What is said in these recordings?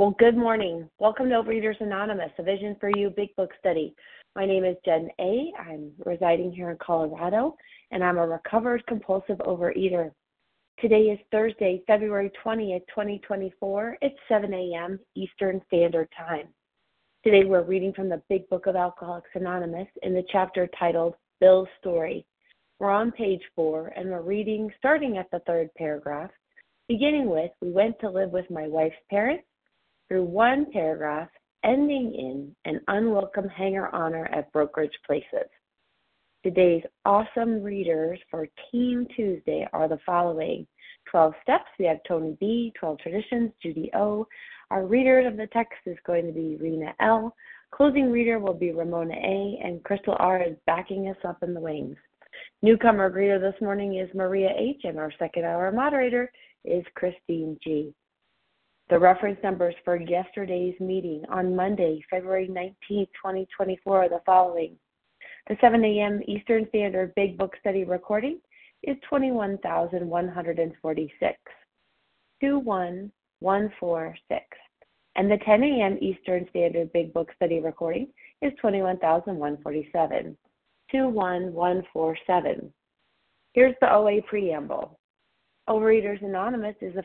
Well, good morning. Welcome to Overeaters Anonymous, a Vision for You Big Book Study. My name is Jen A. I'm residing here in Colorado, and I'm a recovered compulsive overeater. Today is Thursday, February 20th, 2024. It's 7 a.m. Eastern Standard Time. Today we're reading from the Big Book of Alcoholics Anonymous in the chapter titled Bill's Story. We're on page four, and we're reading starting at the third paragraph, beginning with We went to live with my wife's parents through one paragraph ending in an unwelcome hanger honor at brokerage places. Today's awesome readers for Team Tuesday are the following 12 steps. We have Tony B., 12 traditions, Judy O. Our reader of the text is going to be Rena L. Closing reader will be Ramona A. And Crystal R. is backing us up in the wings. Newcomer greeter this morning is Maria H. And our second hour moderator is Christine G. The reference numbers for yesterday's meeting on Monday, February 19, 2024 are the following. The 7 a.m. Eastern Standard Big Book Study recording is 21,146. 21146. And the 10 a.m. Eastern Standard Big Book Study recording is 21,147. 21147. Here's the OA preamble. Overeaters Anonymous is a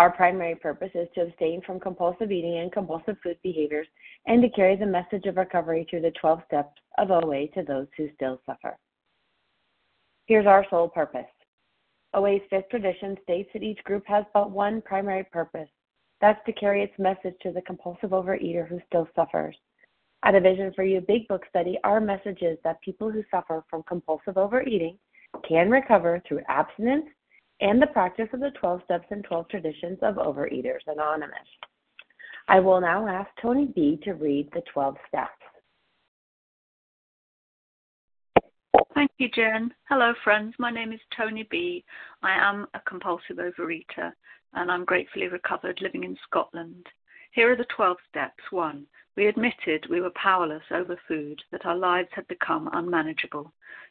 Our primary purpose is to abstain from compulsive eating and compulsive food behaviors and to carry the message of recovery through the 12 steps of OA to those who still suffer. Here's our sole purpose. OA's fifth tradition states that each group has but one primary purpose that's to carry its message to the compulsive overeater who still suffers. At a Vision for You Big Book study, our message is that people who suffer from compulsive overeating can recover through abstinence and the practice of the 12 steps and 12 traditions of Overeaters Anonymous. I will now ask Tony B. to read the 12 steps. Thank you, Jen. Hello, friends. My name is Tony B. I am a compulsive overeater and I'm gratefully recovered living in Scotland. Here are the 12 steps. 1. We admitted we were powerless over food, that our lives had become unmanageable.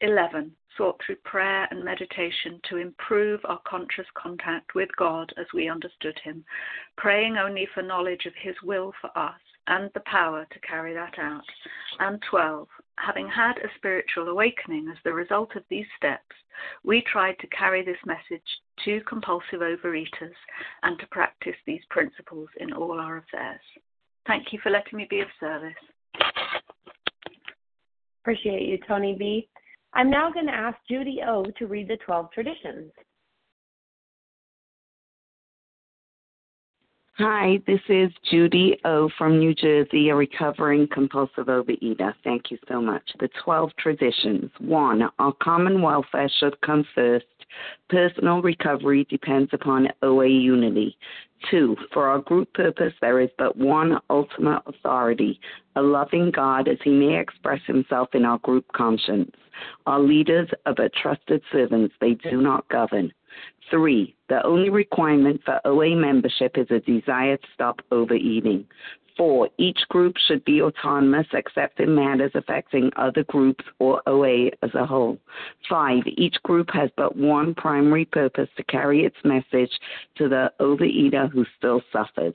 11. Sought through prayer and meditation to improve our conscious contact with God as we understood Him, praying only for knowledge of His will for us and the power to carry that out. And 12. Having had a spiritual awakening as the result of these steps, we tried to carry this message to compulsive overeaters and to practice these principles in all our affairs. Thank you for letting me be of service. Appreciate you, Tony B. I'm now going to ask Judy O to read the 12 traditions. Hi, this is Judy O from New Jersey, a recovering compulsive overeater. Thank you so much. The 12 traditions. One, our common welfare should come first. Personal recovery depends upon OA unity. Two, for our group purpose, there is but one ultimate authority, a loving God as he may express himself in our group conscience. Our leaders are but trusted servants, they do not govern. Three, the only requirement for OA membership is a desire to stop overeating. Four, each group should be autonomous except in matters affecting other groups or OA as a whole. Five, each group has but one primary purpose to carry its message to the overeater who still suffers.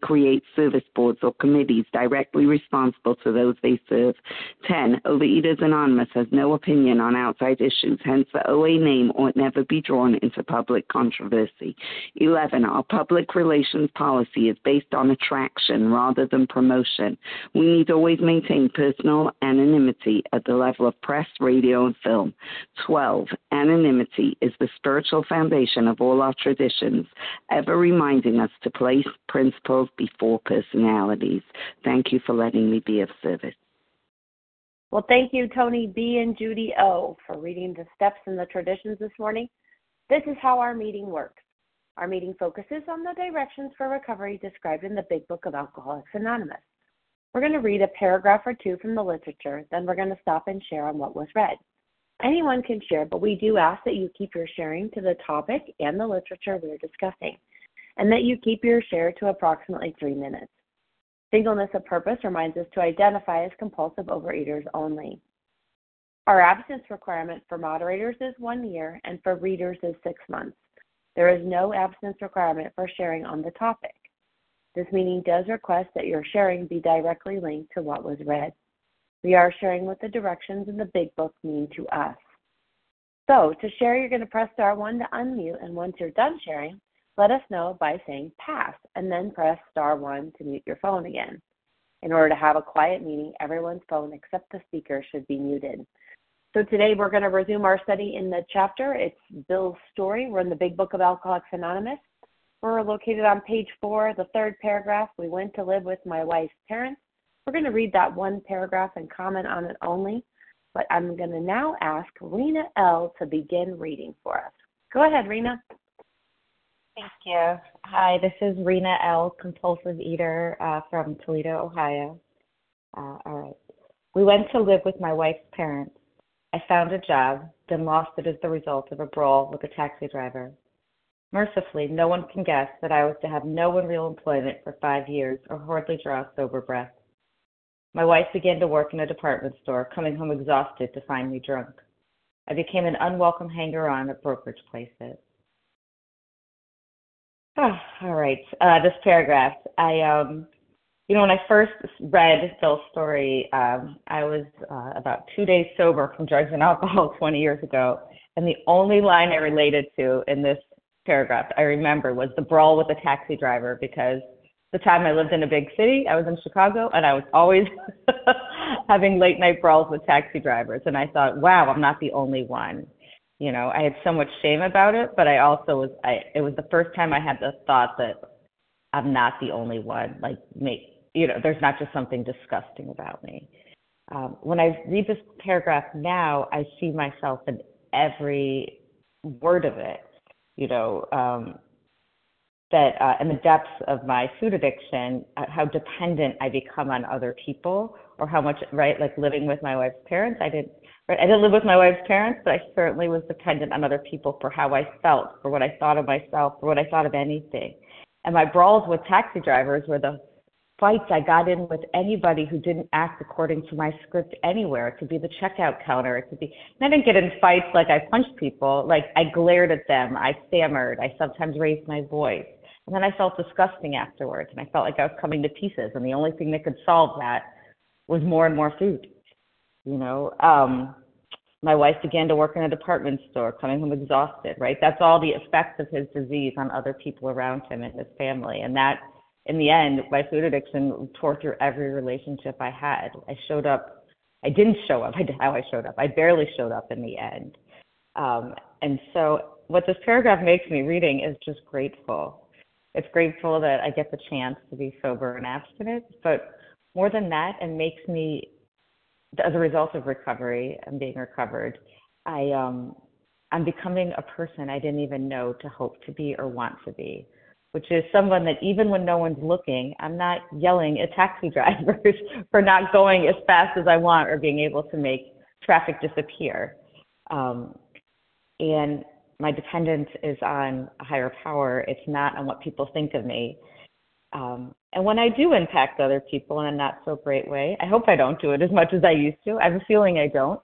create service boards or committees directly responsible to those they serve. 10. Overeaters Anonymous has no opinion on outside issues, hence the OA name ought never be drawn into public controversy. 11. Our public relations policy is based on attraction rather than promotion. We need always maintain personal anonymity at the level of press, radio, and film. 12. Anonymity is the spiritual foundation of all our traditions, ever reminding us to place principles before personalities. Thank you for letting me be of service. Well, thank you, Tony B. and Judy O., for reading the steps and the traditions this morning. This is how our meeting works. Our meeting focuses on the directions for recovery described in the Big Book of Alcoholics Anonymous. We're going to read a paragraph or two from the literature, then we're going to stop and share on what was read. Anyone can share, but we do ask that you keep your sharing to the topic and the literature we're discussing and that you keep your share to approximately three minutes. Singleness of purpose reminds us to identify as compulsive overeaters only. Our abstinence requirement for moderators is one year and for readers is six months. There is no abstinence requirement for sharing on the topic. This meeting does request that your sharing be directly linked to what was read. We are sharing what the directions in the Big Book mean to us. So, to share, you're going to press star one to unmute, and once you're done sharing, let us know by saying pass and then press star one to mute your phone again. In order to have a quiet meeting, everyone's phone except the speaker should be muted. So today we're going to resume our study in the chapter. It's Bill's story. We're in the Big Book of Alcoholics Anonymous. We're located on page four, the third paragraph. We went to live with my wife's parents. We're going to read that one paragraph and comment on it only. But I'm going to now ask Rena L. to begin reading for us. Go ahead, Rena. Thank you. Hi, this is Rena L., compulsive eater uh, from Toledo, Ohio. Uh, all right. We went to live with my wife's parents. I found a job, then lost it as the result of a brawl with a taxi driver. Mercifully, no one can guess that I was to have no real employment for five years or hardly draw a sober breath. My wife began to work in a department store, coming home exhausted to find me drunk. I became an unwelcome hanger on at brokerage places. Oh, all right. Uh, this paragraph. I, um, you know, when I first read Bill's story, um, I was uh, about two days sober from drugs and alcohol 20 years ago. And the only line I related to in this paragraph I remember was the brawl with the taxi driver because the time I lived in a big city, I was in Chicago, and I was always having late night brawls with taxi drivers. And I thought, wow, I'm not the only one you know, I had so much shame about it, but I also was I it was the first time I had the thought that I'm not the only one. Like make you know, there's not just something disgusting about me. Um, when I read this paragraph now, I see myself in every word of it. You know, um, that uh, in the depths of my food addiction, uh, how dependent I become on other people, or how much right, like living with my wife's parents, I didn't Right? I didn't live with my wife's parents, but I certainly was dependent on other people for how I felt, for what I thought of myself, for what I thought of anything. And my brawls with taxi drivers were the fights I got in with anybody who didn't act according to my script anywhere. It could be the checkout counter. It could be. And I didn't get in fights like I punched people. Like I glared at them. I stammered. I sometimes raised my voice. And then I felt disgusting afterwards. And I felt like I was coming to pieces. And the only thing that could solve that was more and more food. You know, um, my wife began to work in a department store, coming home exhausted, right? That's all the effects of his disease on other people around him and his family. And that, in the end, my food addiction tore through every relationship I had. I showed up, I didn't show up, I how I showed up. I barely showed up in the end. Um, and so, what this paragraph makes me reading is just grateful. it's grateful that I get the chance to be sober and abstinent. But more than that, it makes me, as a result of recovery and being recovered, I um, I'm becoming a person I didn't even know to hope to be or want to be, which is someone that even when no one's looking, I'm not yelling at taxi drivers for not going as fast as I want or being able to make traffic disappear. Um, and my dependence is on a higher power. It's not on what people think of me. Um, and when I do impact other people in a not so great way, I hope I don't do it as much as I used to. I have a feeling I don't.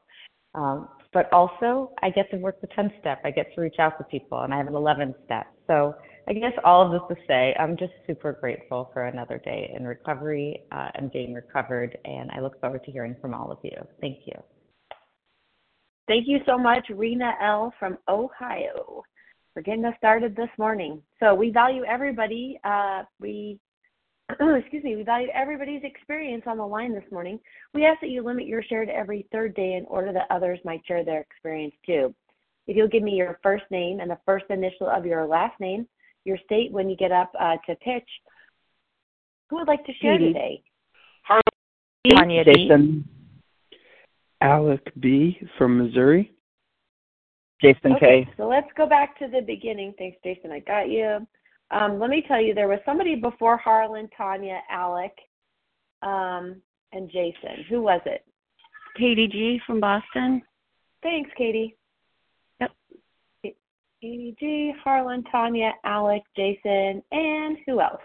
Um, but also, I get to work the 10 step. I get to reach out to people, and I have an 11 step. So I guess all of this to say, I'm just super grateful for another day in recovery uh, and being recovered, and I look forward to hearing from all of you. Thank you. Thank you so much, Rena L. from Ohio, for getting us started this morning. So we value everybody. Uh, we excuse me, we value everybody's experience on the line this morning. We ask that you limit your share to every third day in order that others might share their experience too. If you'll give me your first name and the first initial of your last name, your state when you get up uh, to pitch, who would like to share Katie. today? Harlan Jason. Alec B. from Missouri. Jason Okay, K. so let's go back to the beginning. Thanks, Jason. I got you. Um, let me tell you, there was somebody before Harlan, Tanya, Alec, um, and Jason. Who was it? Katie G from Boston. Thanks, Katie. Yep. Katie G, Harlan, Tanya, Alec, Jason, and who else?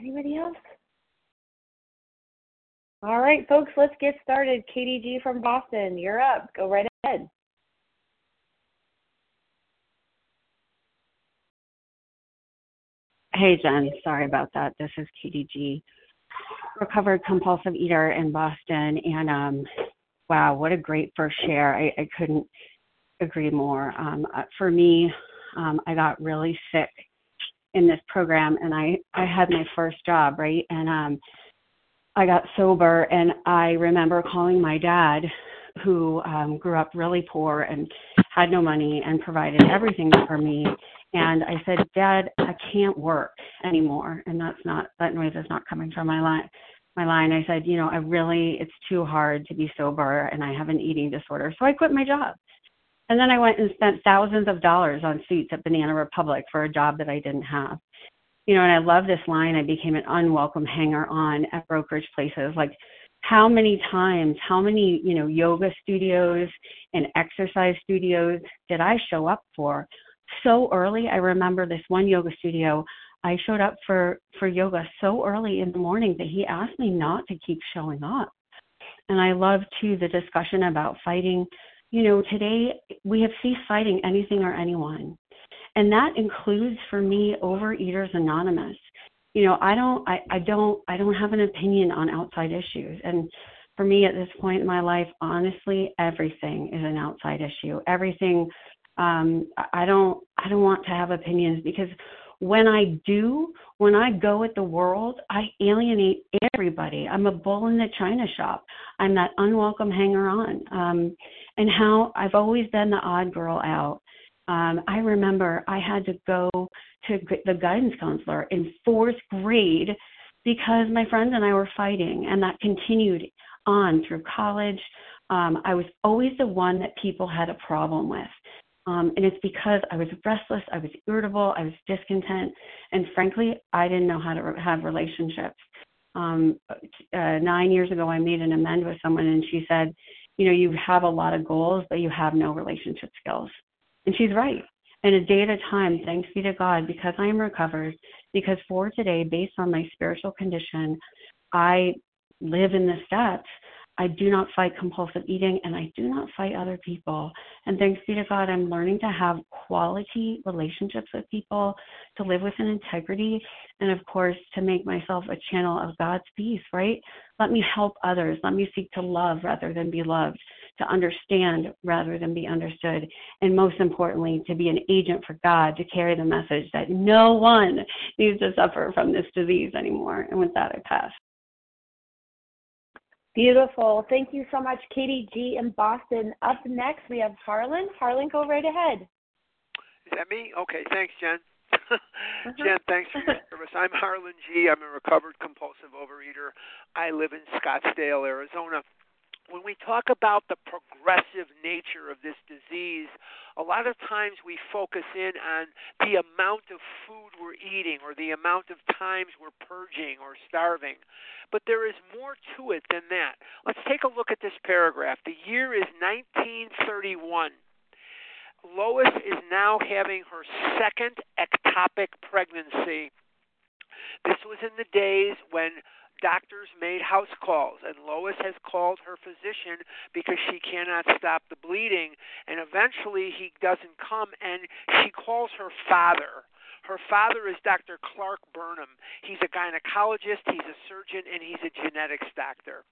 Anybody else? All right, folks, let's get started. Katie G from Boston, you're up. Go right ahead. Hey, Jen. Sorry about that. This is Katie G, recovered compulsive eater in Boston. And um, wow, what a great first share. I, I couldn't agree more. Um, uh, for me, um, I got really sick in this program and I, I had my first job, right? And um, I got sober and I remember calling my dad who um, grew up really poor and had no money and provided everything for me. And I said, Dad, I can't work anymore. And that's not, that noise is not coming from my line. My line, I said, you know, I really, it's too hard to be sober and I have an eating disorder. So I quit my job. And then I went and spent thousands of dollars on suits at Banana Republic for a job that I didn't have. You know, and I love this line. I became an unwelcome hanger on at brokerage places. Like, how many times, how many, you know, yoga studios and exercise studios did I show up for so early? I remember this one yoga studio. I showed up for for yoga so early in the morning that he asked me not to keep showing up. And I love too the discussion about fighting you know, today we have ceased fighting anything or anyone. And that includes for me Overeaters Anonymous. You know, I don't I, I don't I don't have an opinion on outside issues. And for me at this point in my life, honestly, everything is an outside issue. Everything um I don't I don't want to have opinions because when I do, when I go at the world, I alienate everybody. I'm a bull in the china shop. I'm that unwelcome hanger on. Um, and how I've always been the odd girl out. Um, I remember I had to go to the guidance counselor in fourth grade because my friends and I were fighting, and that continued on through college. Um, I was always the one that people had a problem with. Um, and it's because I was restless, I was irritable, I was discontent, and frankly, I didn't know how to re- have relationships. Um, uh, nine years ago, I made an amend with someone, and she said, You know, you have a lot of goals, but you have no relationship skills. And she's right. And a day at a time, thanks be to God, because I am recovered, because for today, based on my spiritual condition, I live in the steps I do not fight compulsive eating and I do not fight other people. And thanks be to God, I'm learning to have quality relationships with people, to live with an integrity, and of course, to make myself a channel of God's peace, right? Let me help others. Let me seek to love rather than be loved, to understand rather than be understood, and most importantly, to be an agent for God to carry the message that no one needs to suffer from this disease anymore. And with that, I pass. Beautiful. Thank you so much, Katie G in Boston. Up next, we have Harlan. Harlan, go right ahead. Is that me? Okay, thanks, Jen. uh-huh. Jen, thanks for your service. I'm Harlan G. I'm a recovered compulsive overeater. I live in Scottsdale, Arizona when we talk about the progressive nature of this disease, a lot of times we focus in on the amount of food we're eating or the amount of times we're purging or starving. But there is more to it than that. Let's take a look at this paragraph. The year is 1931. Lois is now having her second ectopic pregnancy. This was in the days when doctors made house calls, and Lois has called her physician because she cannot stop the bleeding. And eventually he doesn't come, and she calls her father. Her father is Dr. Clark Burnham. He's a gynecologist, he's a surgeon, and he's a genetics doctor.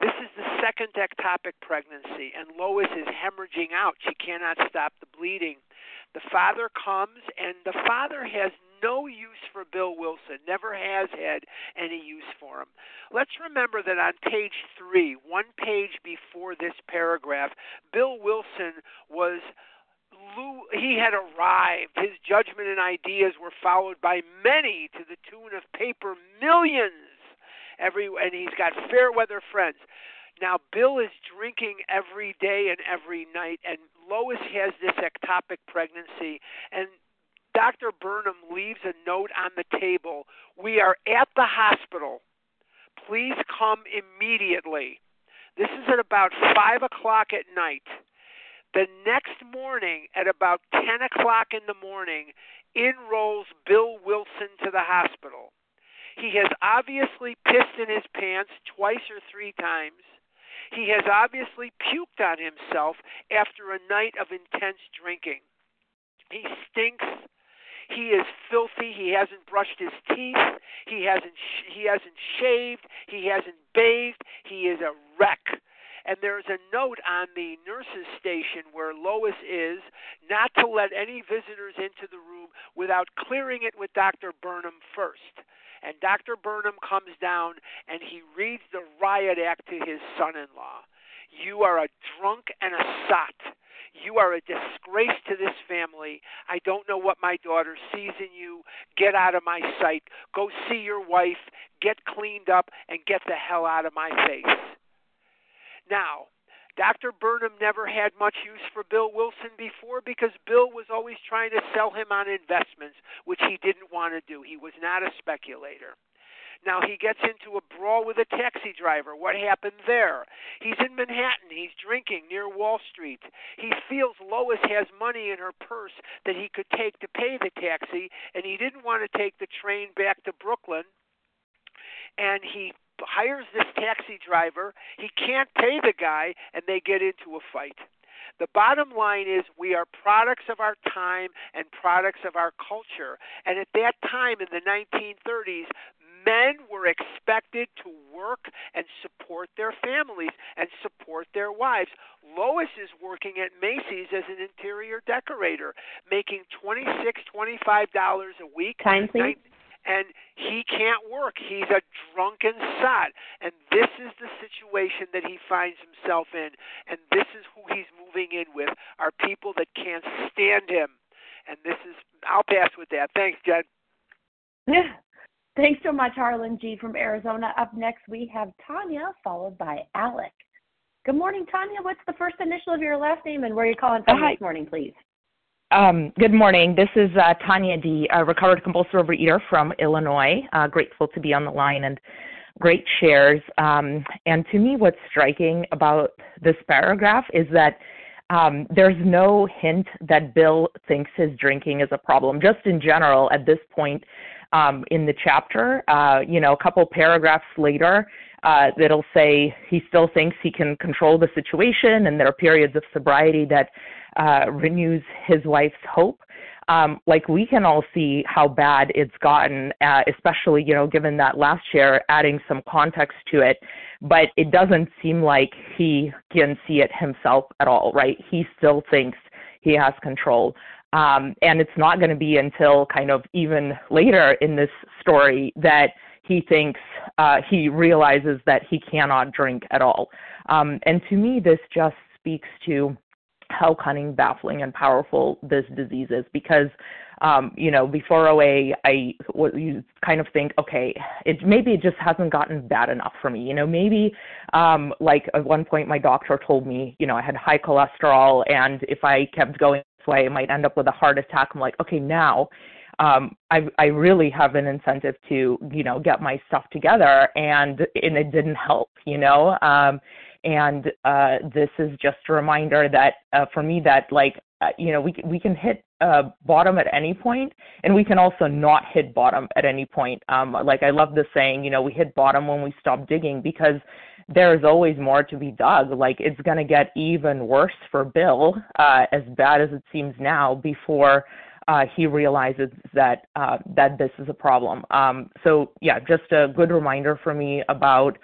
This is the second ectopic pregnancy, and Lois is hemorrhaging out. She cannot stop the bleeding. The father comes, and the father has no use for Bill Wilson, never has had any use for him. Let's remember that on page three, one page before this paragraph, Bill Wilson was he had arrived. His judgment and ideas were followed by many to the tune of paper millions. Every and he's got fair weather friends. Now Bill is drinking every day and every night, and Lois has this ectopic pregnancy, and Dr. Burnham leaves a note on the table. We are at the hospital. Please come immediately. This is at about 5 o'clock at night. The next morning, at about 10 o'clock in the morning, in rolls Bill Wilson to the hospital. He has obviously pissed in his pants twice or three times. He has obviously puked on himself after a night of intense drinking. He stinks he is filthy. He hasn't brushed his teeth. He hasn't sh- he hasn't shaved. He hasn't bathed. He is a wreck. And there's a note on the nurse's station where Lois is not to let any visitors into the room without clearing it with Dr. Burnham first. And Dr. Burnham comes down and he reads the riot act to his son in law. You are a drunk and a sot. You are a disgrace to this family. I don't know what my daughter sees in you. Get out of my sight. Go see your wife. Get cleaned up and get the hell out of my face. Now, Dr. Burnham never had much use for Bill Wilson before because Bill was always trying to sell him on investments, which he didn't want to do. He was not a speculator. Now he gets into a brawl with a taxi driver. What happened there? He's in Manhattan. He's drinking near Wall Street. He feels Lois has money in her purse that he could take to pay the taxi, and he didn't want to take the train back to Brooklyn. And he hires this taxi driver. He can't pay the guy, and they get into a fight. The bottom line is we are products of our time and products of our culture. And at that time in the 1930s, men were expected to work and support their families and support their wives. Lois is working at Macy's as an interior decorator, making twenty six, twenty five dollars a week. Time, please. And he can't work. He's a drunken sot. And this is the situation that he finds himself in. And this is who he's moving in with are people that can't stand him. And this is, I'll pass with that. Thanks, Jen. Yeah. Thanks so much, Harlan G. from Arizona. Up next, we have Tanya, followed by Alec. Good morning, Tanya. What's the first initial of your last name and where are you calling from Hi. this morning, please? Um, good morning. This is uh, Tanya D., a recovered compulsive overeater from Illinois. Uh, grateful to be on the line and great shares. Um, and to me, what's striking about this paragraph is that um, there's no hint that Bill thinks his drinking is a problem. Just in general, at this point, um, in the chapter. Uh, you know, a couple paragraphs later, uh, that'll say he still thinks he can control the situation, and there are periods of sobriety that uh, renews his wife's hope. Um, like we can all see how bad it's gotten, uh, especially you know given that last year, adding some context to it. But it doesn't seem like he can see it himself at all, right? He still thinks he has control. Um, and it's not going to be until kind of even later in this story that he thinks uh, he realizes that he cannot drink at all. Um, and to me, this just speaks to how cunning, baffling, and powerful this disease is because um, you know, before OA, I you kind of think, okay, it maybe it just hasn't gotten bad enough for me. You know, maybe um, like at one point my doctor told me, you know, I had high cholesterol, and if I kept going this way, I might end up with a heart attack. I'm like, okay, now um, I, I really have an incentive to, you know, get my stuff together, and and it didn't help, you know. Um, and uh, this is just a reminder that uh, for me that like you know we we can hit uh, bottom at any point, and we can also not hit bottom at any point. Um, like I love the saying, you know, we hit bottom when we stop digging because there's always more to be dug. Like it's going to get even worse for Bill, uh, as bad as it seems now, before uh, he realizes that uh, that this is a problem. Um, so yeah, just a good reminder for me about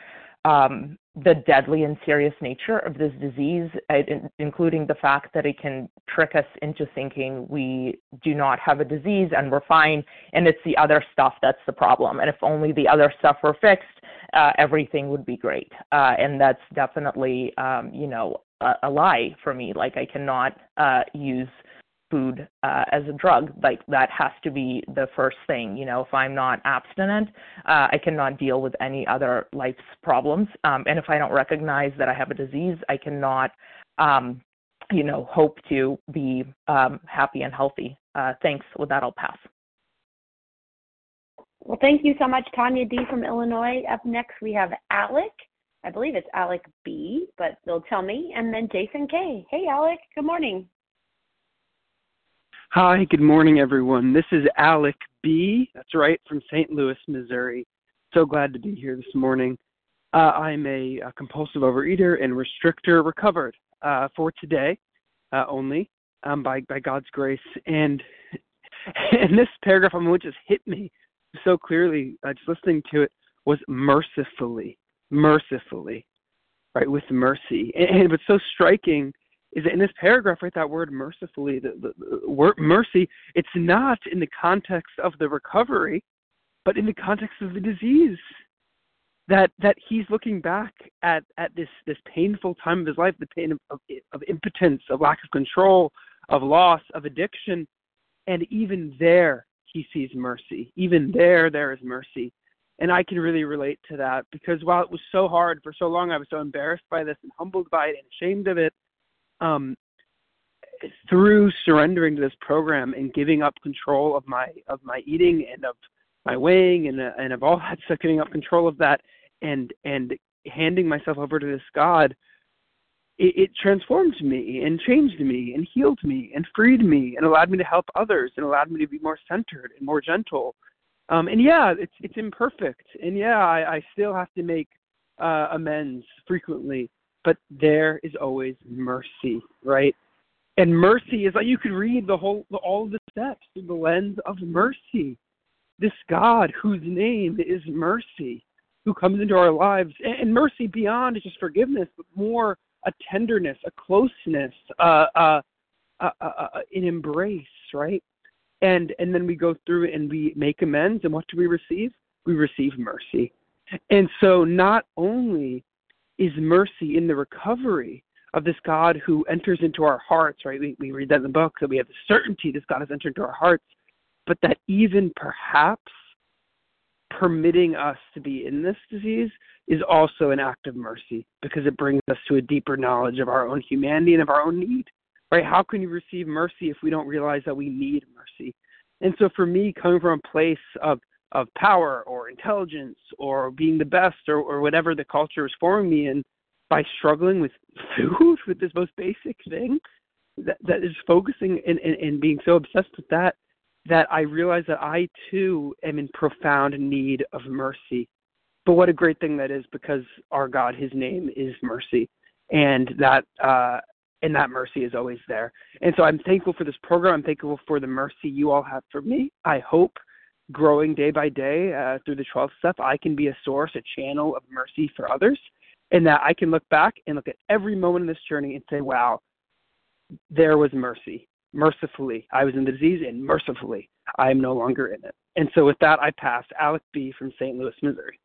um, the deadly and serious nature of this disease, including the fact that it can trick us into thinking we do not have a disease and we're fine, and it's the other stuff that's the problem. And if only the other stuff were fixed, uh, everything would be great. Uh, and that's definitely, um, you know, a, a, lie for me. Like I cannot uh, use food uh, as a drug like that has to be the first thing you know? If i'm not abstinent uh, i cannot deal with any other life's problems. Um, and if i don't recognize that i have a disease i cannot um, you know hope to be um, happy and healthy. Uh, thanks. With that i'll pass. Well thank you so much tanya d from illinois. Up next we have alec. I believe it's alec b but they'll tell me. And then jason k. Hey alec. Good morning Hi, good morning, everyone. This is Alec B. That's right, from St. Louis, Missouri. So glad to be here this morning. Uh, I'm a, a, compulsive overeater and restrictor recovered uh, for today uh, only um, by, by God's grace. And, and this paragraph, I mean, what just hit me so clearly, uh, just listening to it, was mercifully, mercifully, right, with mercy. And, and what's so striking is that in this paragraph, right, that word mercifully, the, the, the word mercy, it's not in the context of the recovery, but in the context of the disease. That that he's looking back at at this this painful time of his life, the pain of, of, of impotence, of lack of control, of loss, of addiction, and even there he sees mercy. Even there, there is mercy. And I can really relate to that because while it was so hard for so long, I was so embarrassed by this and humbled by it and ashamed of it um, through surrendering to this program and giving up control of my of my eating and of my weighing and uh, and of all that stuff, giving up control of that and and handing myself over to this God, it, it transformed me and changed me and healed me and freed me and allowed me to help others and allowed me to be more centered and more gentle. Um, and yeah, it's it's imperfect, and yeah, I, I still have to make uh, amends frequently but there is always mercy, right? And mercy is like you could read the whole all of the steps through the lens of mercy. This God whose name is mercy, who comes into our lives, and mercy beyond is just forgiveness, but more a tenderness, a closeness, uh, uh, uh, uh, an embrace, right? And and then we go through and we make amends, and what do we receive? We receive mercy. And so not only is mercy in the recovery of this God who enters into our hearts, right? We, we read that in the book, that we have the certainty this God has entered into our hearts, but that even perhaps permitting us to be in this disease is also an act of mercy because it brings us to a deeper knowledge of our own humanity and of our own need, right? How can you receive mercy if we don't realize that we need mercy? And so for me, coming from a place of of power or intelligence or being the best or, or whatever the culture is forming me in by struggling with food with this most basic thing that that is focusing and, and, and being so obsessed with that that I realize that I too am in profound need of mercy. But what a great thing that is because our God, his name is mercy. And that uh and that mercy is always there. And so I'm thankful for this program. I'm thankful for the mercy you all have for me. I hope growing day by day uh, through the 12 step, I can be a source, a channel of mercy for others, and that I can look back and look at every moment in this journey and say, wow, there was mercy. mercifully. I was in the disease, and mercifully, I am no longer in it. And so, with that, I pass Alec B. from St. Louis, Missouri.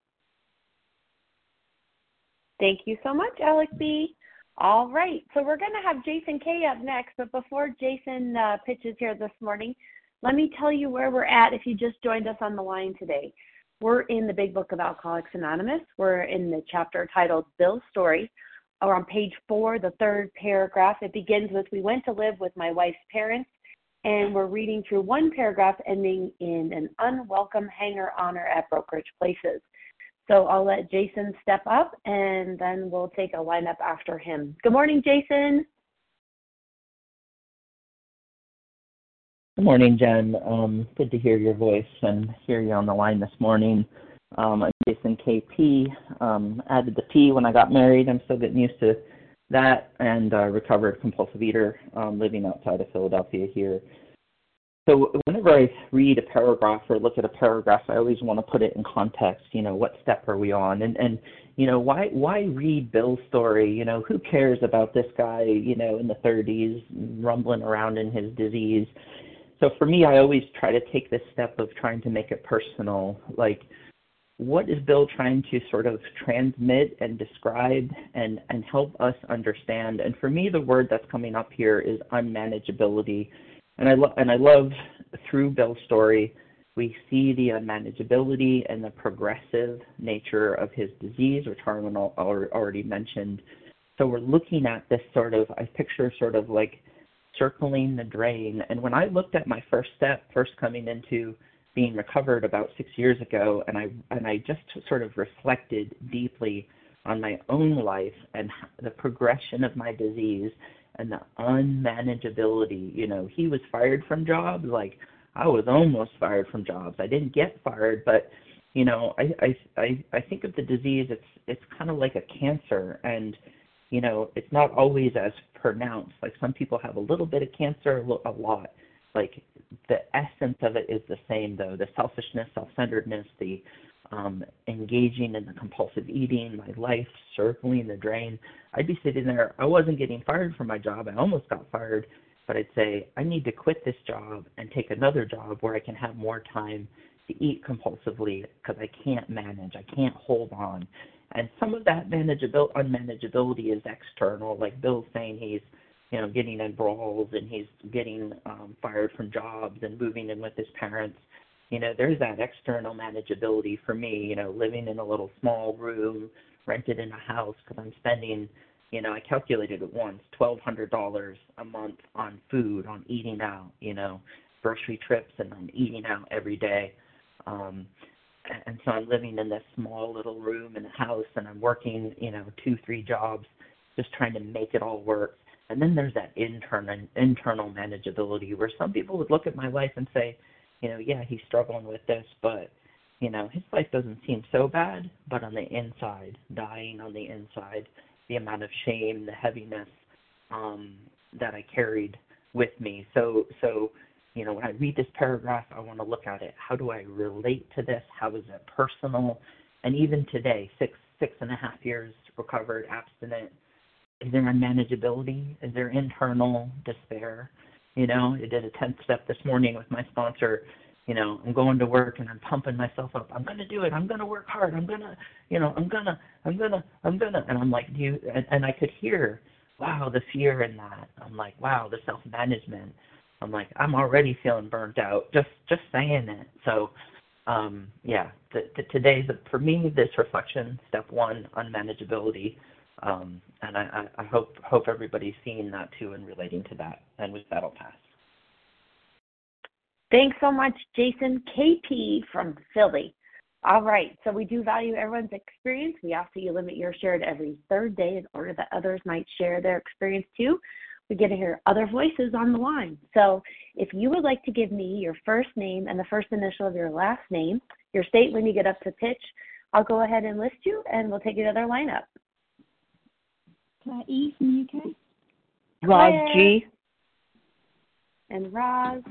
Thank you so much, Alec B. All right, so we're going to have Jason K up next, but before Jason uh, pitches here this morning, let me tell you where we're at if you just joined us on the line today. We're in the Big Book of Alcoholics Anonymous. We're in the chapter titled Bill's Story. Or on page four, the third paragraph, it begins with We went to live with my wife's parents, and we're reading through one paragraph ending in an unwelcome hanger honor at brokerage places. So I'll let Jason step up and then we'll take a lineup after him. Good morning, Jason. Good morning, Jen. Um, good to hear your voice and hear you on the line this morning. Um, I'm Jason KP. Um, added the P when I got married. I'm still getting used to that and uh, recovered compulsive eater um, living outside of Philadelphia here. So whenever I read a paragraph or look at a paragraph, I always want to put it in context. You know, what step are we on? And and you know, why why read Bill's story? You know, who cares about this guy? You know, in the 30s, rumbling around in his disease. So for me, I always try to take this step of trying to make it personal. Like, what is Bill trying to sort of transmit and describe and and help us understand? And for me, the word that's coming up here is unmanageability and I lo- and I love through Bill's story, we see the unmanageability and the progressive nature of his disease, which Harlan already mentioned. So we're looking at this sort of, I picture sort of like circling the drain. And when I looked at my first step, first coming into being recovered about six years ago, and I and I just sort of reflected deeply on my own life and the progression of my disease and the unmanageability. You know, he was fired from jobs. Like I was almost fired from jobs. I didn't get fired, but you know, I I I, I think of the disease. It's it's kind of like a cancer, and you know, it's not always as pronounced. Like some people have a little bit of cancer, a lot. Like the essence of it is the same, though. The selfishness, self-centeredness, the um, engaging in the compulsive eating, my life circling the drain. I'd be sitting there. I wasn't getting fired from my job. I almost got fired, but I'd say, I need to quit this job and take another job where I can have more time to eat compulsively because I can't manage. I can't hold on. And some of that manageability, unmanageability is external. Like Bill's saying, he's you know getting in brawls and he's getting um, fired from jobs and moving in with his parents you know, there's that external manageability for me, you know, living in a little small room, rented in a house because I'm spending, you know, I calculated it once, $1,200 a month on food, on eating out, you know, grocery trips and then eating out every day. Um, and so I'm living in this small little room in a house and I'm working, you know, two, three jobs, just trying to make it all work. And then there's that internal internal manageability where some people would look at my life and say, you know, yeah, he's struggling with this, but you know, his life doesn't seem so bad, but on the inside, dying on the inside, the amount of shame, the heaviness um, that I carried with me. So, so, you know, when I read this paragraph, I want to look at it. How do I relate to this? How is it personal? And even today, six six and a half years recovered, abstinent, is there unmanageability? Is there internal despair? You know, I did a 10th step this morning with my sponsor. You know, I'm going to work and I'm pumping myself up. I'm going to do it. I'm going to work hard. I'm going to, you know, I'm going to, I'm going to, I'm to. And I'm like, do you, and, and I could hear, wow, the fear in that. I'm like, wow, the self management. I'm like, I'm already feeling burnt out just, just saying it. So, um, yeah, the, today's, for me, this reflection, step one, unmanageability um, and I, I hope hope everybody's seeing that too and relating to that. And with that, I'll pass. Thanks so much, Jason KP from Philly. All right, so we do value everyone's experience. We ask that you limit your share to every third day in order that others might share their experience too. We get to hear other voices on the line. So if you would like to give me your first name and the first initial of your last name, your state when you get up to pitch, I'll go ahead and list you and we'll take another lineup. Claire E from the UK. Roz G. And Roz.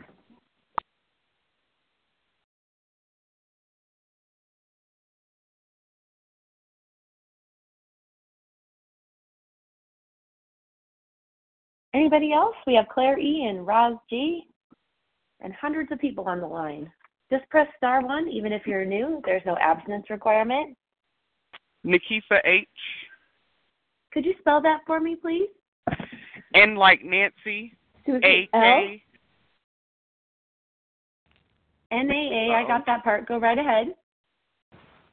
Anybody else? We have Claire E. and Roz G. and hundreds of people on the line. Just press star one, even if you're new. There's no abstinence requirement. Nikifa H. Could you spell that for me, please? N like Nancy. A K. N A A. I got that part. Go right ahead.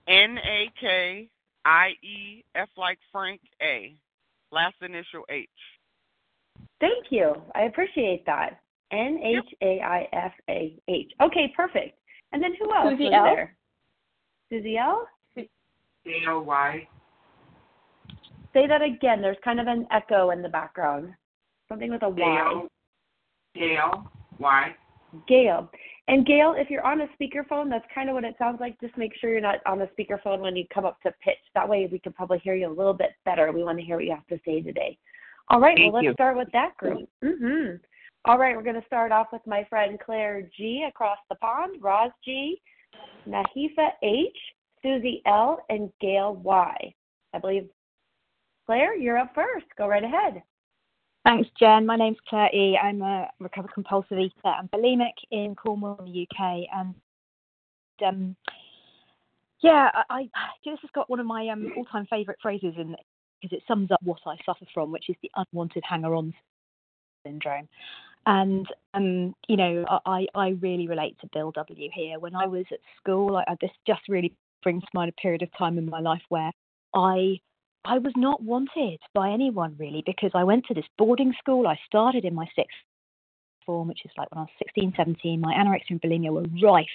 N A K I E F like Frank A. Last initial H. Thank you. I appreciate that. N H A I F A H. Okay, perfect. And then who else Susie was L. there? Susie L. D O Y. Say that again. There's kind of an echo in the background. Something with a Y. Gail. Gail. Y. Gail. And Gail, if you're on a speakerphone, that's kind of what it sounds like. Just make sure you're not on a speakerphone when you come up to pitch. That way we can probably hear you a little bit better. We want to hear what you have to say today. All right, Thank well, let's you. start with that group. hmm All right, we're going to start off with my friend Claire G across the pond, Roz G, Nahifa H, Susie L, and Gail Y. I believe, Claire, you're up first. Go right ahead. Thanks, Jen. My name's Claire E. I'm a recovered compulsive eater and bulimic in Cornwall, in the UK. And um, yeah, I, I this has got one of my um, all-time favourite phrases in because it sums up what I suffer from, which is the unwanted hanger-on syndrome. And um, you know, I, I really relate to Bill W here. When I was at school, I, this just really brings to mind a period of time in my life where I I was not wanted by anyone really because I went to this boarding school. I started in my sixth form, which is like when I was 16, 17. My anorexia and bulimia were rife.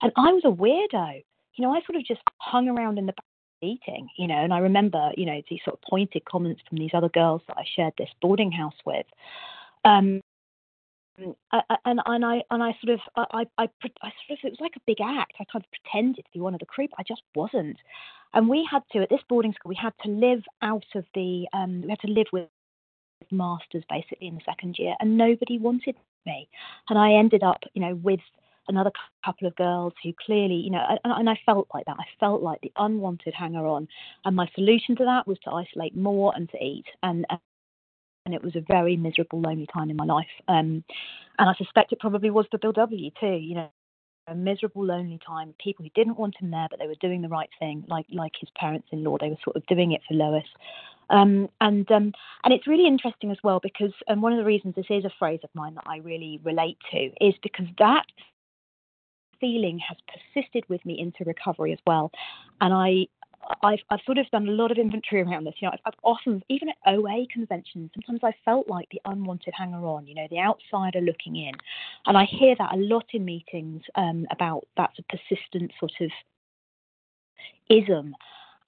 And I was a weirdo. You know, I sort of just hung around in the back eating, you know, and I remember, you know, these sort of pointed comments from these other girls that I shared this boarding house with. Um, uh, and and I and I sort of I, I I sort of it was like a big act. I kind of pretended to be one of the creep. I just wasn't. And we had to at this boarding school we had to live out of the um we had to live with masters basically in the second year, and nobody wanted me. And I ended up you know with another couple of girls who clearly you know and, and I felt like that. I felt like the unwanted hanger on. And my solution to that was to isolate more and to eat. And and it was a very miserable, lonely time in my life. Um, and I suspect it probably was for Bill W too. You know, a miserable, lonely time. People who didn't want him there, but they were doing the right thing, like like his parents-in-law. They were sort of doing it for Lois. Um, and um, and it's really interesting as well because and one of the reasons this is a phrase of mine that I really relate to is because that feeling has persisted with me into recovery as well. And I I've, I've sort of done a lot of inventory around this. You know, I've, I've often, even at OA conventions, sometimes I felt like the unwanted hanger on, you know, the outsider looking in. And I hear that a lot in meetings um, about that's a persistent sort of ism.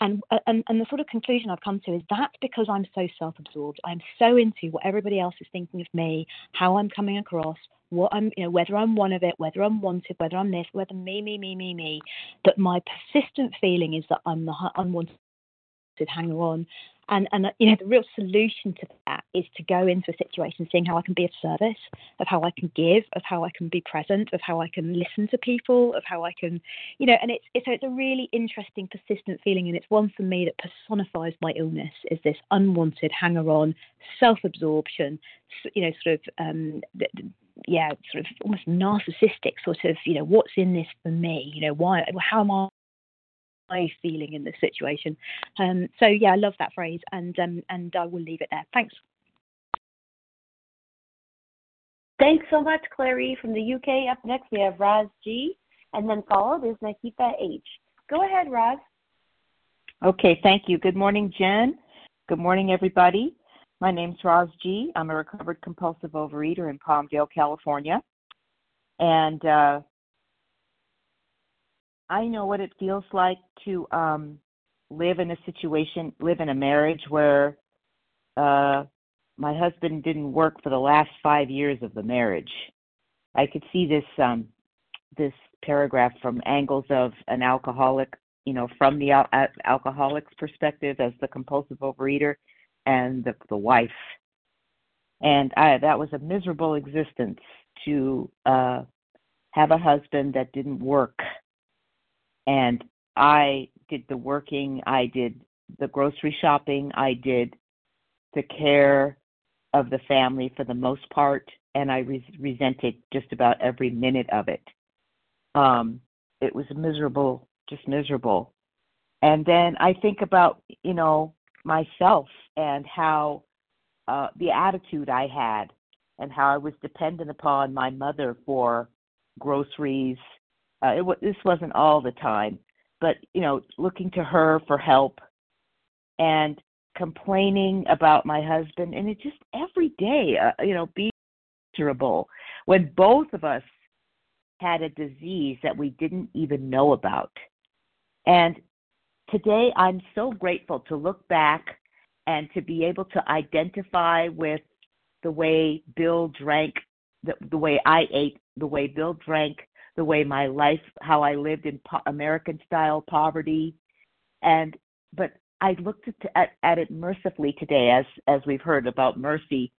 And, uh, and and the sort of conclusion I've come to is that's because I'm so self-absorbed. I'm so into what everybody else is thinking of me, how I'm coming across, what I'm, you know, whether I'm one of it, whether I'm wanted, whether I'm this, whether me, me, me, me, me. That my persistent feeling is that I'm the hu- unwanted hanger on. And and you know the real solution to that is to go into a situation seeing how I can be of service, of how I can give, of how I can be present, of how I can listen to people, of how I can, you know, and it's it's, it's a really interesting persistent feeling, and it's one for me that personifies my illness is this unwanted hanger on, self absorption, you know, sort of um, th- th- yeah, sort of almost narcissistic sort of, you know, what's in this for me? You know, why, how am I feeling in this situation? Um, so yeah, I love that phrase, and um, and I will leave it there. Thanks. Thanks so much, Clary from the UK. Up next, we have Roz G, and then followed is Nikita H. Go ahead, Roz. Okay, thank you. Good morning, Jen. Good morning, everybody. My name's Roz G. I'm a recovered compulsive overeater in Palmdale, California. And uh, I know what it feels like to um, live in a situation, live in a marriage where uh, my husband didn't work for the last five years of the marriage. I could see this um, this paragraph from angles of an alcoholic, you know, from the al- alcoholic's perspective as the compulsive overeater, and the the wife. And I, that was a miserable existence to uh, have a husband that didn't work. And I did the working, I did the grocery shopping, I did the care, of the family for the most part, and I re- resented just about every minute of it. Um, it was miserable, just miserable. And then I think about, you know, myself and how uh, the attitude I had and how I was dependent upon my mother for groceries. Uh, it w- this wasn't all the time, but you know, looking to her for help and complaining about my husband, and it just every day, uh, you know, being miserable when both of us had a disease that we didn't even know about. And today, I'm so grateful to look back and to be able to identify with the way Bill drank, the, the way I ate, the way Bill drank, the way my life, how I lived in po- American style poverty, and but I looked at, at at it mercifully today, as as we've heard about mercy.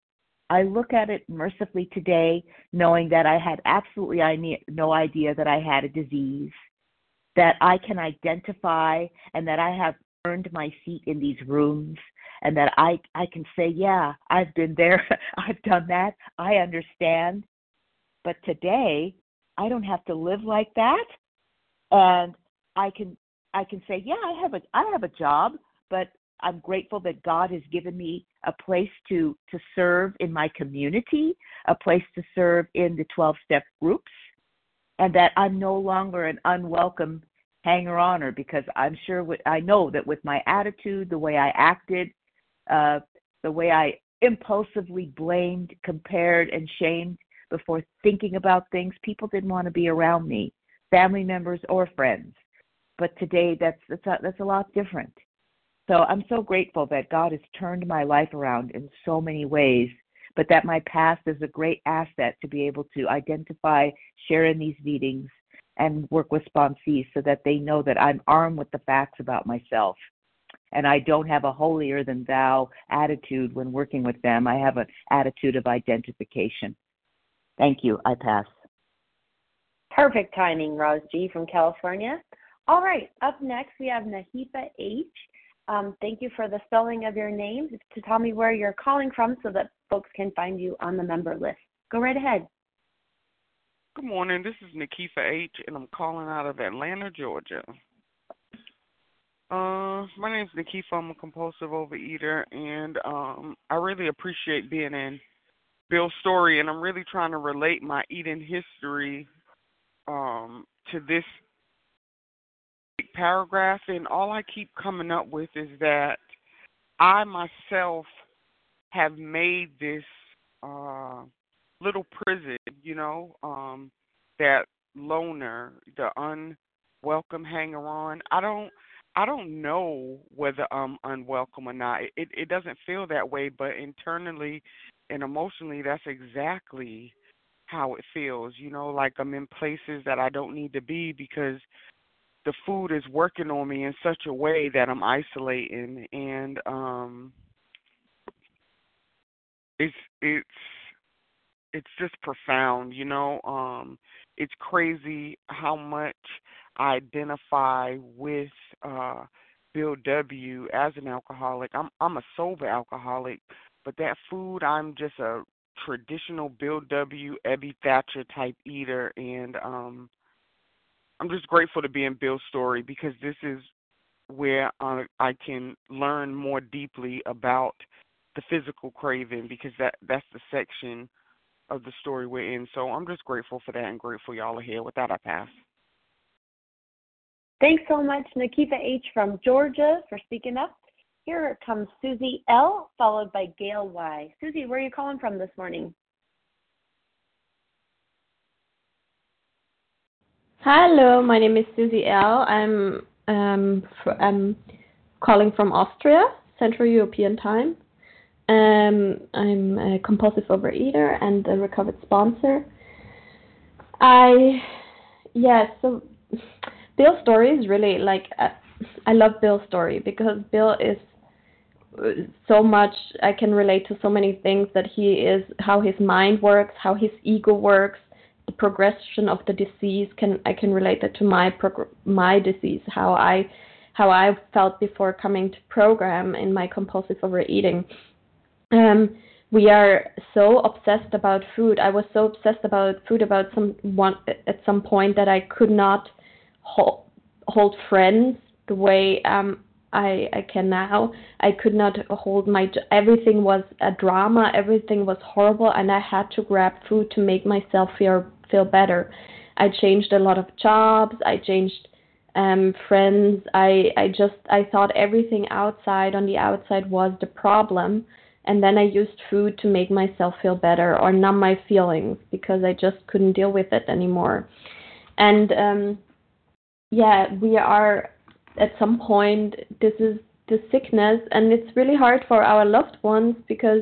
I look at it mercifully today, knowing that I had absolutely no idea that I had a disease, that I can identify, and that I have earned my seat in these rooms, and that I I can say, yeah, I've been there, I've done that, I understand. But today, I don't have to live like that, and I can I can say, yeah, I have a I have a job, but I'm grateful that God has given me a place to to serve in my community, a place to serve in the 12 step groups, and that I'm no longer an unwelcome hanger oner because I'm sure I know that with my attitude, the way I acted, uh, the way I impulsively blamed, compared, and shamed before thinking about things, people didn't want to be around me, family members or friends. But today, that's that's a, that's a lot different. So I'm so grateful that God has turned my life around in so many ways, but that my past is a great asset to be able to identify, share in these meetings, and work with sponsees so that they know that I'm armed with the facts about myself and I don't have a holier than thou attitude when working with them. I have an attitude of identification. Thank you. I pass. Perfect timing, Roz G from California. All right, up next we have Nahifa H. Um, thank you for the spelling of your name to tell me where you're calling from so that folks can find you on the member list. Go right ahead. Good morning. This is Nikifa H, and I'm calling out of Atlanta, Georgia. Uh, my is Nikifa. I'm a compulsive overeater, and um, I really appreciate being in Bill's story, and I'm really trying to relate my eating history um, to this paragraph. And all I keep coming up with is that I myself have made this uh, little prison, you know, um, that loner, the unwelcome hanger on. I don't I don't know whether I'm unwelcome or not. It it doesn't feel that way, but internally and emotionally, that's exactly how it feels. You know, like I'm in places that I don't need to be because the food is working on me in such a way that I'm isolating, and um, it's it's it's just profound. You know, um, it's crazy how much I identify with uh Bill W as an alcoholic. I'm I'm a sober alcoholic, but that food I'm just a traditional Bill W Ebby Thacher type eater and um I'm just grateful to be in Bill's story because this is where uh, I can learn more deeply about the physical craving because that that's the section of the story we're in. So I'm just grateful for that and grateful y'all are here. With that, I pass. Thanks so much, Nikifa H. from Georgia, for speaking up. Here comes Susie L., followed by Gail Y. Susie, where are you calling from this morning? Hello, my name is Susie L. I'm um, fr- I'm calling from Austria, Central European Time. Um, I'm a compulsive overeater and a recovered sponsor. I, yeah, so Bill's story is really like uh, I love Bill's story because Bill is so much I can relate to so many things that he is how his mind works, how his ego works, the progression of the disease can I can relate that to my prog- my disease, how I how I felt before coming to program in my compulsive overeating. Um, we are so obsessed about food. I was so obsessed about food about some one at some point that I could not hold, hold friends the way um I I can now. I could not hold my everything was a drama, everything was horrible and I had to grab food to make myself feel feel better. I changed a lot of jobs, I changed um friends. I I just I thought everything outside on the outside was the problem and then I used food to make myself feel better or numb my feelings because I just couldn't deal with it anymore. And um yeah, we are at some point this is the sickness and it's really hard for our loved ones because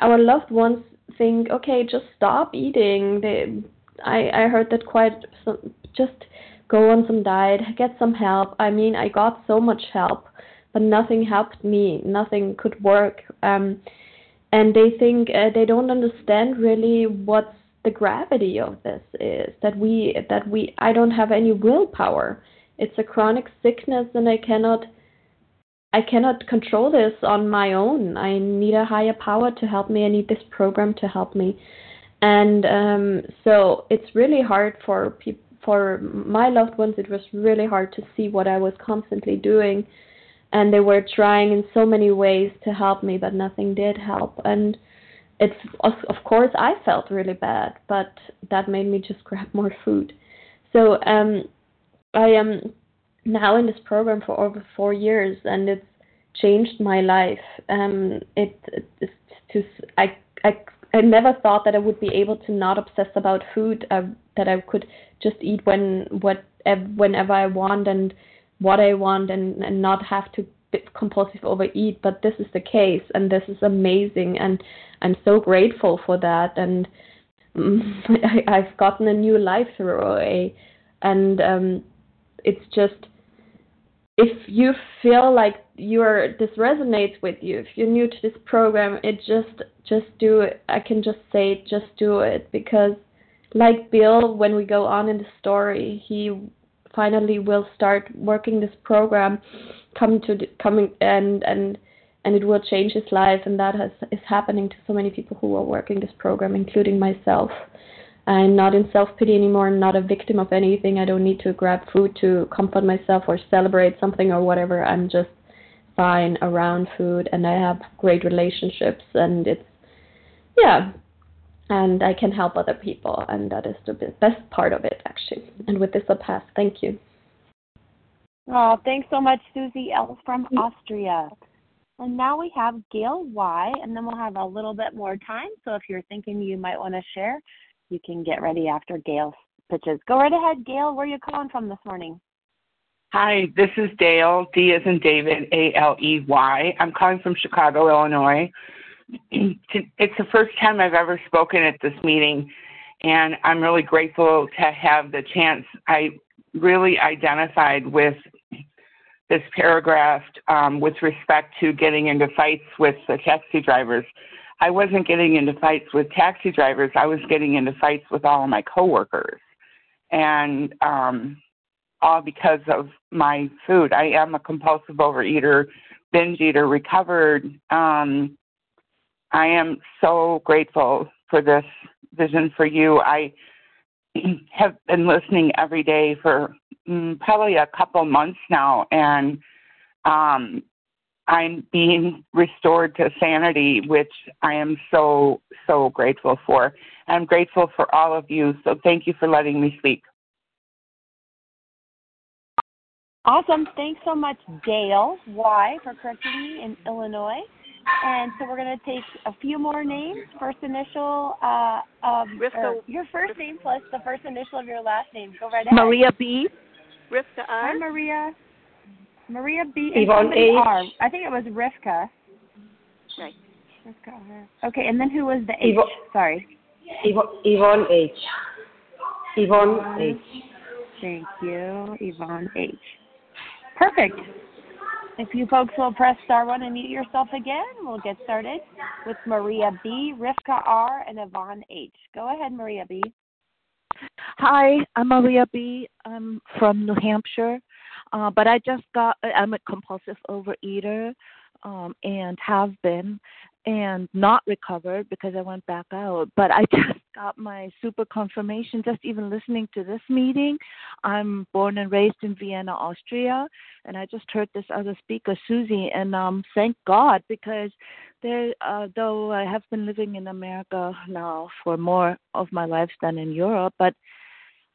our loved ones think, okay, just stop eating. They I I heard that quite some, just go on some diet, get some help. I mean, I got so much help, but nothing helped me. Nothing could work. Um and they think uh, they don't understand really what the gravity of this is that we that we I don't have any willpower. It's a chronic sickness and I cannot I cannot control this on my own. I need a higher power to help me. I need this program to help me. And um, so it's really hard for people for my loved ones it was really hard to see what I was constantly doing and they were trying in so many ways to help me but nothing did help and it's of course I felt really bad but that made me just grab more food so um I am now in this program for over 4 years and it's changed my life. Um it it's to I I I never thought that I would be able to not obsess about food uh, that I could just eat when what whenever I want and what I want and, and not have to compulsive overeat, but this is the case, and this is amazing, and I'm so grateful for that, and I, I've gotten a new life through OA, and um, it's just if you feel like you're this resonates with you, if you're new to this program, it just just do it. I can just say just do it. Because, like Bill, when we go on in the story, he finally will start working this program come to coming and and and it will change his life. And that has is happening to so many people who are working this program including myself i'm not in self pity anymore i'm not a victim of anything i don't need to grab food to comfort myself or celebrate something or whatever i'm just fine around food and i have great relationships and it's yeah and I can help other people, and that is the best part of it, actually. And with this, I'll pass. Thank you. Oh, thanks so much, Susie L. from mm. Austria. And now we have Gail Y, and then we'll have a little bit more time. So if you're thinking you might want to share, you can get ready after Gail pitches. Go right ahead, Gail. Where are you calling from this morning? Hi, this is Dale, D as in David, A L E Y. I'm calling from Chicago, Illinois. it's the first time I've ever spoken at this meeting, and I'm really grateful to have the chance. I really identified with this paragraph um, with respect to getting into fights with the taxi drivers. I wasn't getting into fights with taxi drivers. I was getting into fights with all of my coworkers, and um, all because of my food. I am a compulsive overeater, binge eater, recovered. Um, I am so grateful for this vision for you. I have been listening every day for mm, probably a couple months now, and um, I'm being restored to sanity, which I am so, so grateful for. I'm grateful for all of you, so thank you for letting me speak. Awesome. Thanks so much, Dale Y, for correcting me in Illinois. And so we're going to take a few more names. First initial uh, of your first name plus the first initial of your last name. Go right ahead. Maria B. Rivka R. Hi, Maria. Maria B. Yvonne H. R. I think it was Rivka. Right. Rivka R. Okay, and then who was the H? Yvonne, Sorry. Yvonne H. Yvonne H. Thank you, Yvonne H. Perfect. If you folks will press star one and mute yourself again, we'll get started with Maria B, Rivka R, and Yvonne H. Go ahead, Maria B. Hi, I'm Maria B. I'm from New Hampshire, uh, but I just got, I'm a compulsive overeater um, and have been. and not recovered because I went back out. But I just got my super confirmation just even listening to this meeting. I'm born and raised in Vienna, Austria, and I just heard this other speaker, Susie, and um thank God because there uh, though I have been living in America now for more of my life than in Europe, but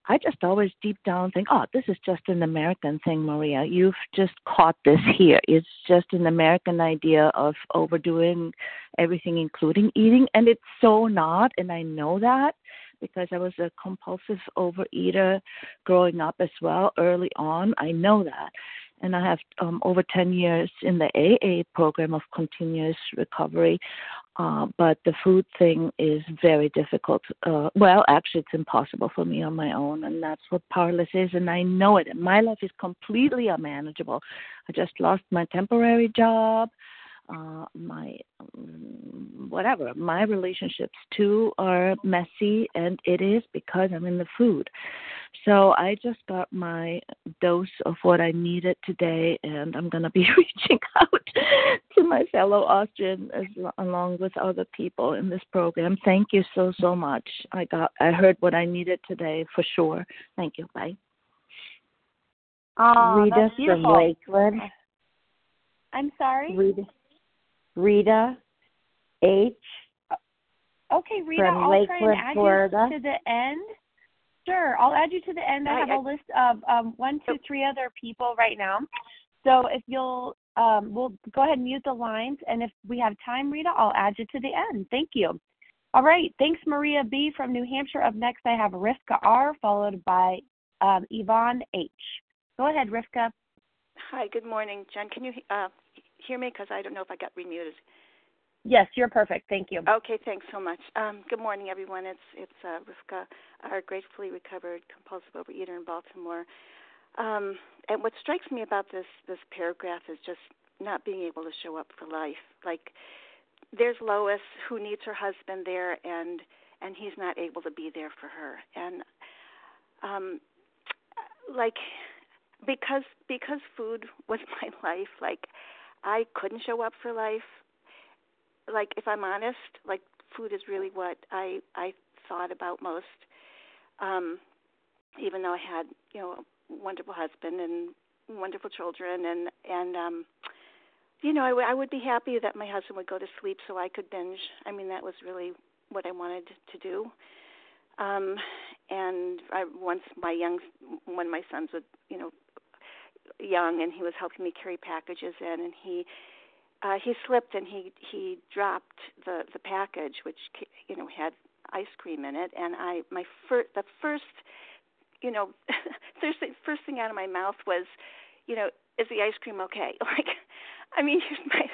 I just always deep down think, oh, this is just an American thing, Maria. You've just caught this here. It's just an American idea of overdoing everything, including eating. And it's so not. And I know that because I was a compulsive overeater growing up as well early on. I know that and I have um, over 10 years in the AA program of continuous recovery. Uh, but the food thing is very difficult. Uh, well, actually, it's impossible for me on my own, and that's what powerless is, and I know it. And my life is completely unmanageable. I just lost my temporary job uh, my um, whatever my relationships too are messy and it is because i'm in the food so i just got my dose of what i needed today and i'm going to be reaching out to my fellow austrian as along with other people in this program thank you so so much i got i heard what i needed today for sure thank you bye Oh, Rita that's from. Lakeland. I'm sorry. Rita, Rita H. Okay, Rita, from I'll Lakewood, try and add Florida. you to the end. Sure, I'll add you to the end. I I- have a list of um, one, two, three other people right now. So if you'll, um, we'll go ahead and mute the lines, and if we have time, Rita, I'll add you to the end. Thank you. All right, thanks, Maria B. from New Hampshire. Up next, I have Rivka R. followed by um, Yvonne H. Go ahead, Rivka. Hi, good morning, Jen. Can you uh, hear me? Because I don't know if I got remuted. Yes, you're perfect. Thank you. Okay, thanks so much. Um, good morning, everyone. It's it's uh, Rivka, our gratefully recovered compulsive overeater in Baltimore. Um, and what strikes me about this this paragraph is just not being able to show up for life. Like there's Lois who needs her husband there, and and he's not able to be there for her. And um, like because because food was my life, like I couldn't show up for life like if I'm honest, like food is really what I I thought about most. Um, even though I had you know a wonderful husband and wonderful children and and um, you know I, w- I would be happy that my husband would go to sleep so I could binge. I mean that was really what I wanted to do. Um, and I once my young when my sons would you know young and he was helping me carry packages in and he uh, he slipped and he he dropped the the package which you know had ice cream in it. And I my first the first you know first first thing out of my mouth was you know is the ice cream okay? Like I mean my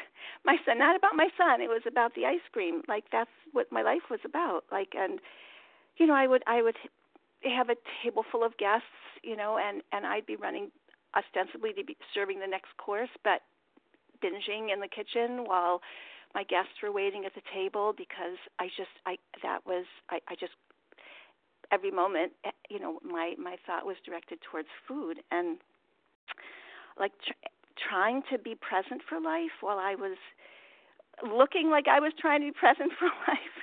my son not about my son it was about the ice cream. Like that's what my life was about. Like and you know I would I would have a table full of guests you know and and I'd be running ostensibly to be serving the next course but binging in the kitchen while my guests were waiting at the table because I just I that was I, I just every moment eh, you know my my thought was directed towards food and like tr- trying to be present for life while I was looking like I was trying to be present for life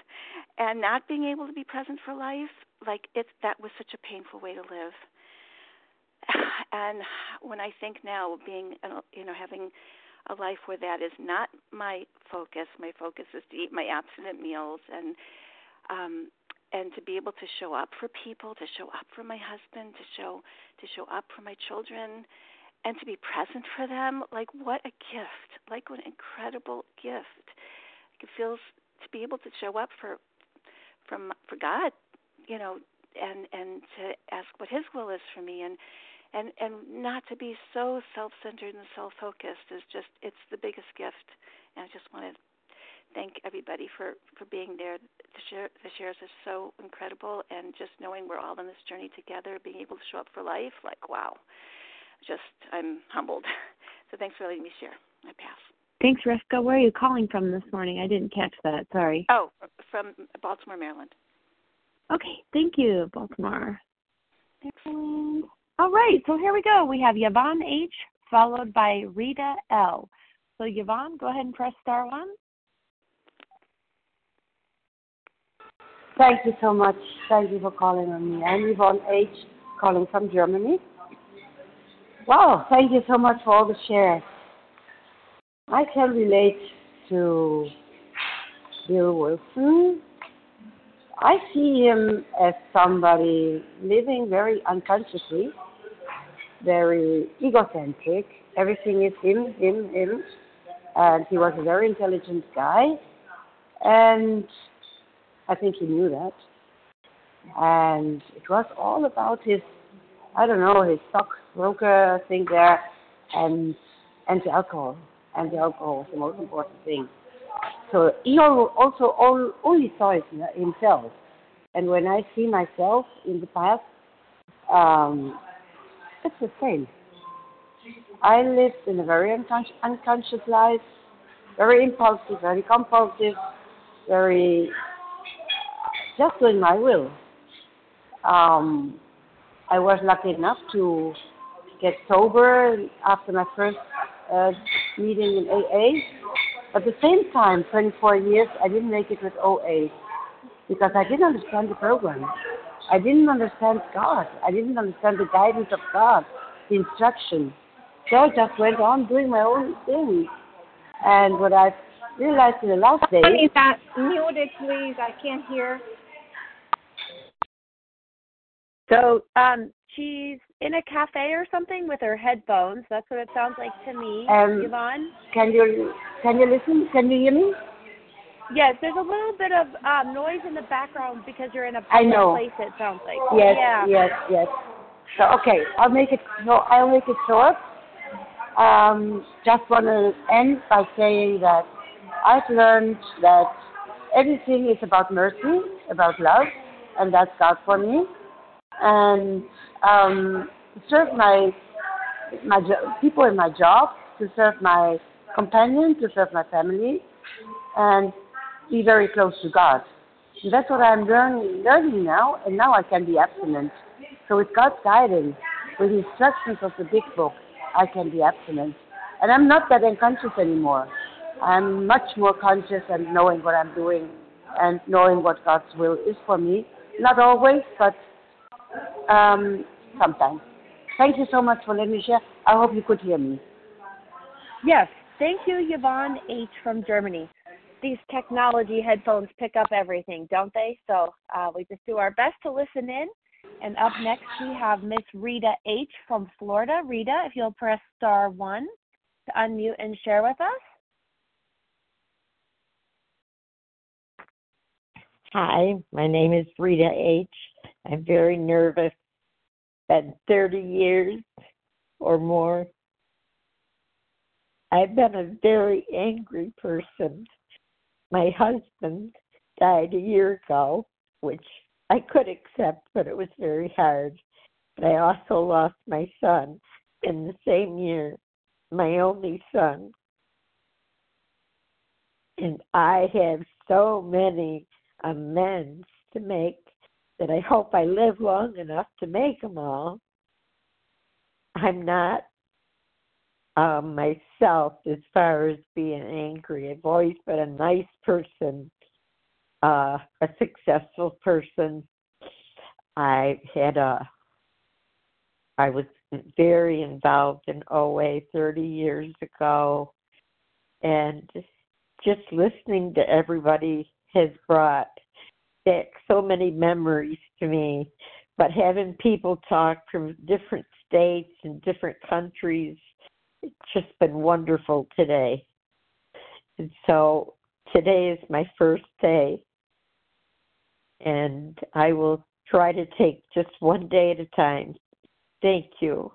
and not being able to be present for life like it's that was such a painful way to live. And when I think now being you know having a life where that is not my focus. My focus is to eat my abstinent meals and um and to be able to show up for people, to show up for my husband, to show to show up for my children and to be present for them. Like what a gift. Like what an incredible gift. It feels to be able to show up for from for God, you know, and and to ask what his will is for me and and and not to be so self-centered and self-focused is just it's the biggest gift and i just want to thank everybody for for being there the share the shares are so incredible and just knowing we're all on this journey together being able to show up for life like wow just i'm humbled so thanks for letting me share i pass Thanks, Rivka. Where are you calling from this morning? I didn't catch that. Sorry. oh from baltimore maryland Okay, thank you, Baltimore. Excellent. All right, so here we go. We have Yvonne H. followed by Rita L. So Yvonne, go ahead and press star one. Thank you so much. Thank you for calling on me. I'm Yvonne H., calling from Germany. Wow, thank you so much for all the shares. I can relate to Bill Wilson. I see him as somebody living very unconsciously, very egocentric. Everything is him, him, him. And he was a very intelligent guy. And I think he knew that. And it was all about his, I don't know, his stockbroker thing there and anti alcohol. Anti alcohol was the most important thing. So he also all, only saw himself. And when I see myself in the past, um, it's the same. I lived in a very unconscious, unconscious life, very impulsive, very compulsive, very just doing my will. Um, I was lucky enough to get sober after my first uh, meeting in AA. At the same time, 24 years, I didn't make it with OA because I didn't understand the program. I didn't understand God. I didn't understand the guidance of God, the instruction. So I just went on doing my own thing. And what I realized in the last day. Is that muted, please? I can't hear. So um, she's in a cafe or something with her headphones. That's what it sounds like to me. Um, Yvonne? Can you can you listen? Can you hear me? Yes, there's a little bit of um, noise in the background because you're in a I know. place. It sounds like. Yes, Yeah. yes, yes. So okay, I'll make it. So I'll make it short. Um, just want to end by saying that I've learned that everything is about mercy, about love, and that's God for me. And um, serve my my jo- people in my job, to serve my companion, to serve my family, and be very close to God. And that's what I'm learning, learning now, and now I can be abstinent. So with God's guidance, with instructions of the big book, I can be abstinent. And I'm not that unconscious anymore. I'm much more conscious and knowing what I'm doing and knowing what God's will is for me. Not always, but um, sometimes. Thank you so much for letting me share. I hope you could hear me. Yes. Thank you, Yvonne H. from Germany. These technology headphones pick up everything, don't they? So uh, we just do our best to listen in. And up next, we have Miss Rita H. from Florida. Rita, if you'll press star one to unmute and share with us. Hi, my name is Rita H. I'm very nervous. Been 30 years or more. I've been a very angry person. My husband died a year ago, which I could accept, but it was very hard. But I also lost my son in the same year, my only son. And I have so many amends to make that I hope I live long enough to make them all. I'm not um, myself as far as being angry. I've always been a nice person, uh, a successful person. I had a, I was very involved in OA 30 years ago, and just listening to everybody has brought back so many memories to me. But having people talk from different states and different countries, it's just been wonderful today. And so today is my first day, and I will try to take just one day at a time. Thank you.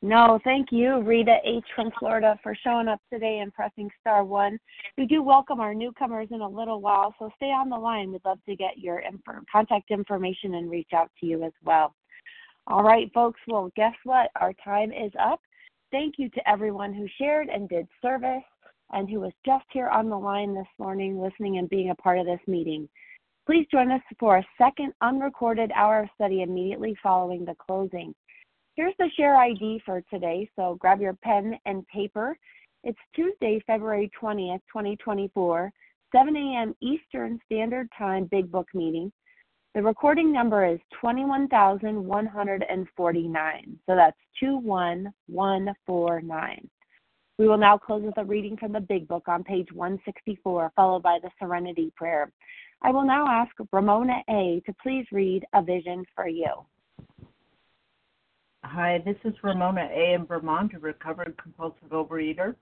No, thank you, Rita H. from Florida, for showing up today and pressing star one. We do welcome our newcomers in a little while, so stay on the line. We'd love to get your info, contact information and reach out to you as well. All right, folks. Well, guess what? Our time is up. Thank you to everyone who shared and did service and who was just here on the line this morning listening and being a part of this meeting. Please join us for a second unrecorded hour of study immediately following the closing. Here's the share ID for today, so grab your pen and paper. It's Tuesday, February 20th, 2024, 7 a.m. Eastern Standard Time Big Book meeting. The recording number is 21,149. So that's 21149. We will now close with a reading from the Big Book on page 164, followed by the Serenity Prayer. I will now ask Ramona A. to please read A Vision for You. Hi, this is Ramona A. in Vermont, a recovered compulsive overeater.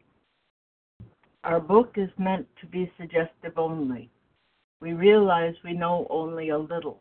Our book is meant to be suggestive only. We realize we know only a little.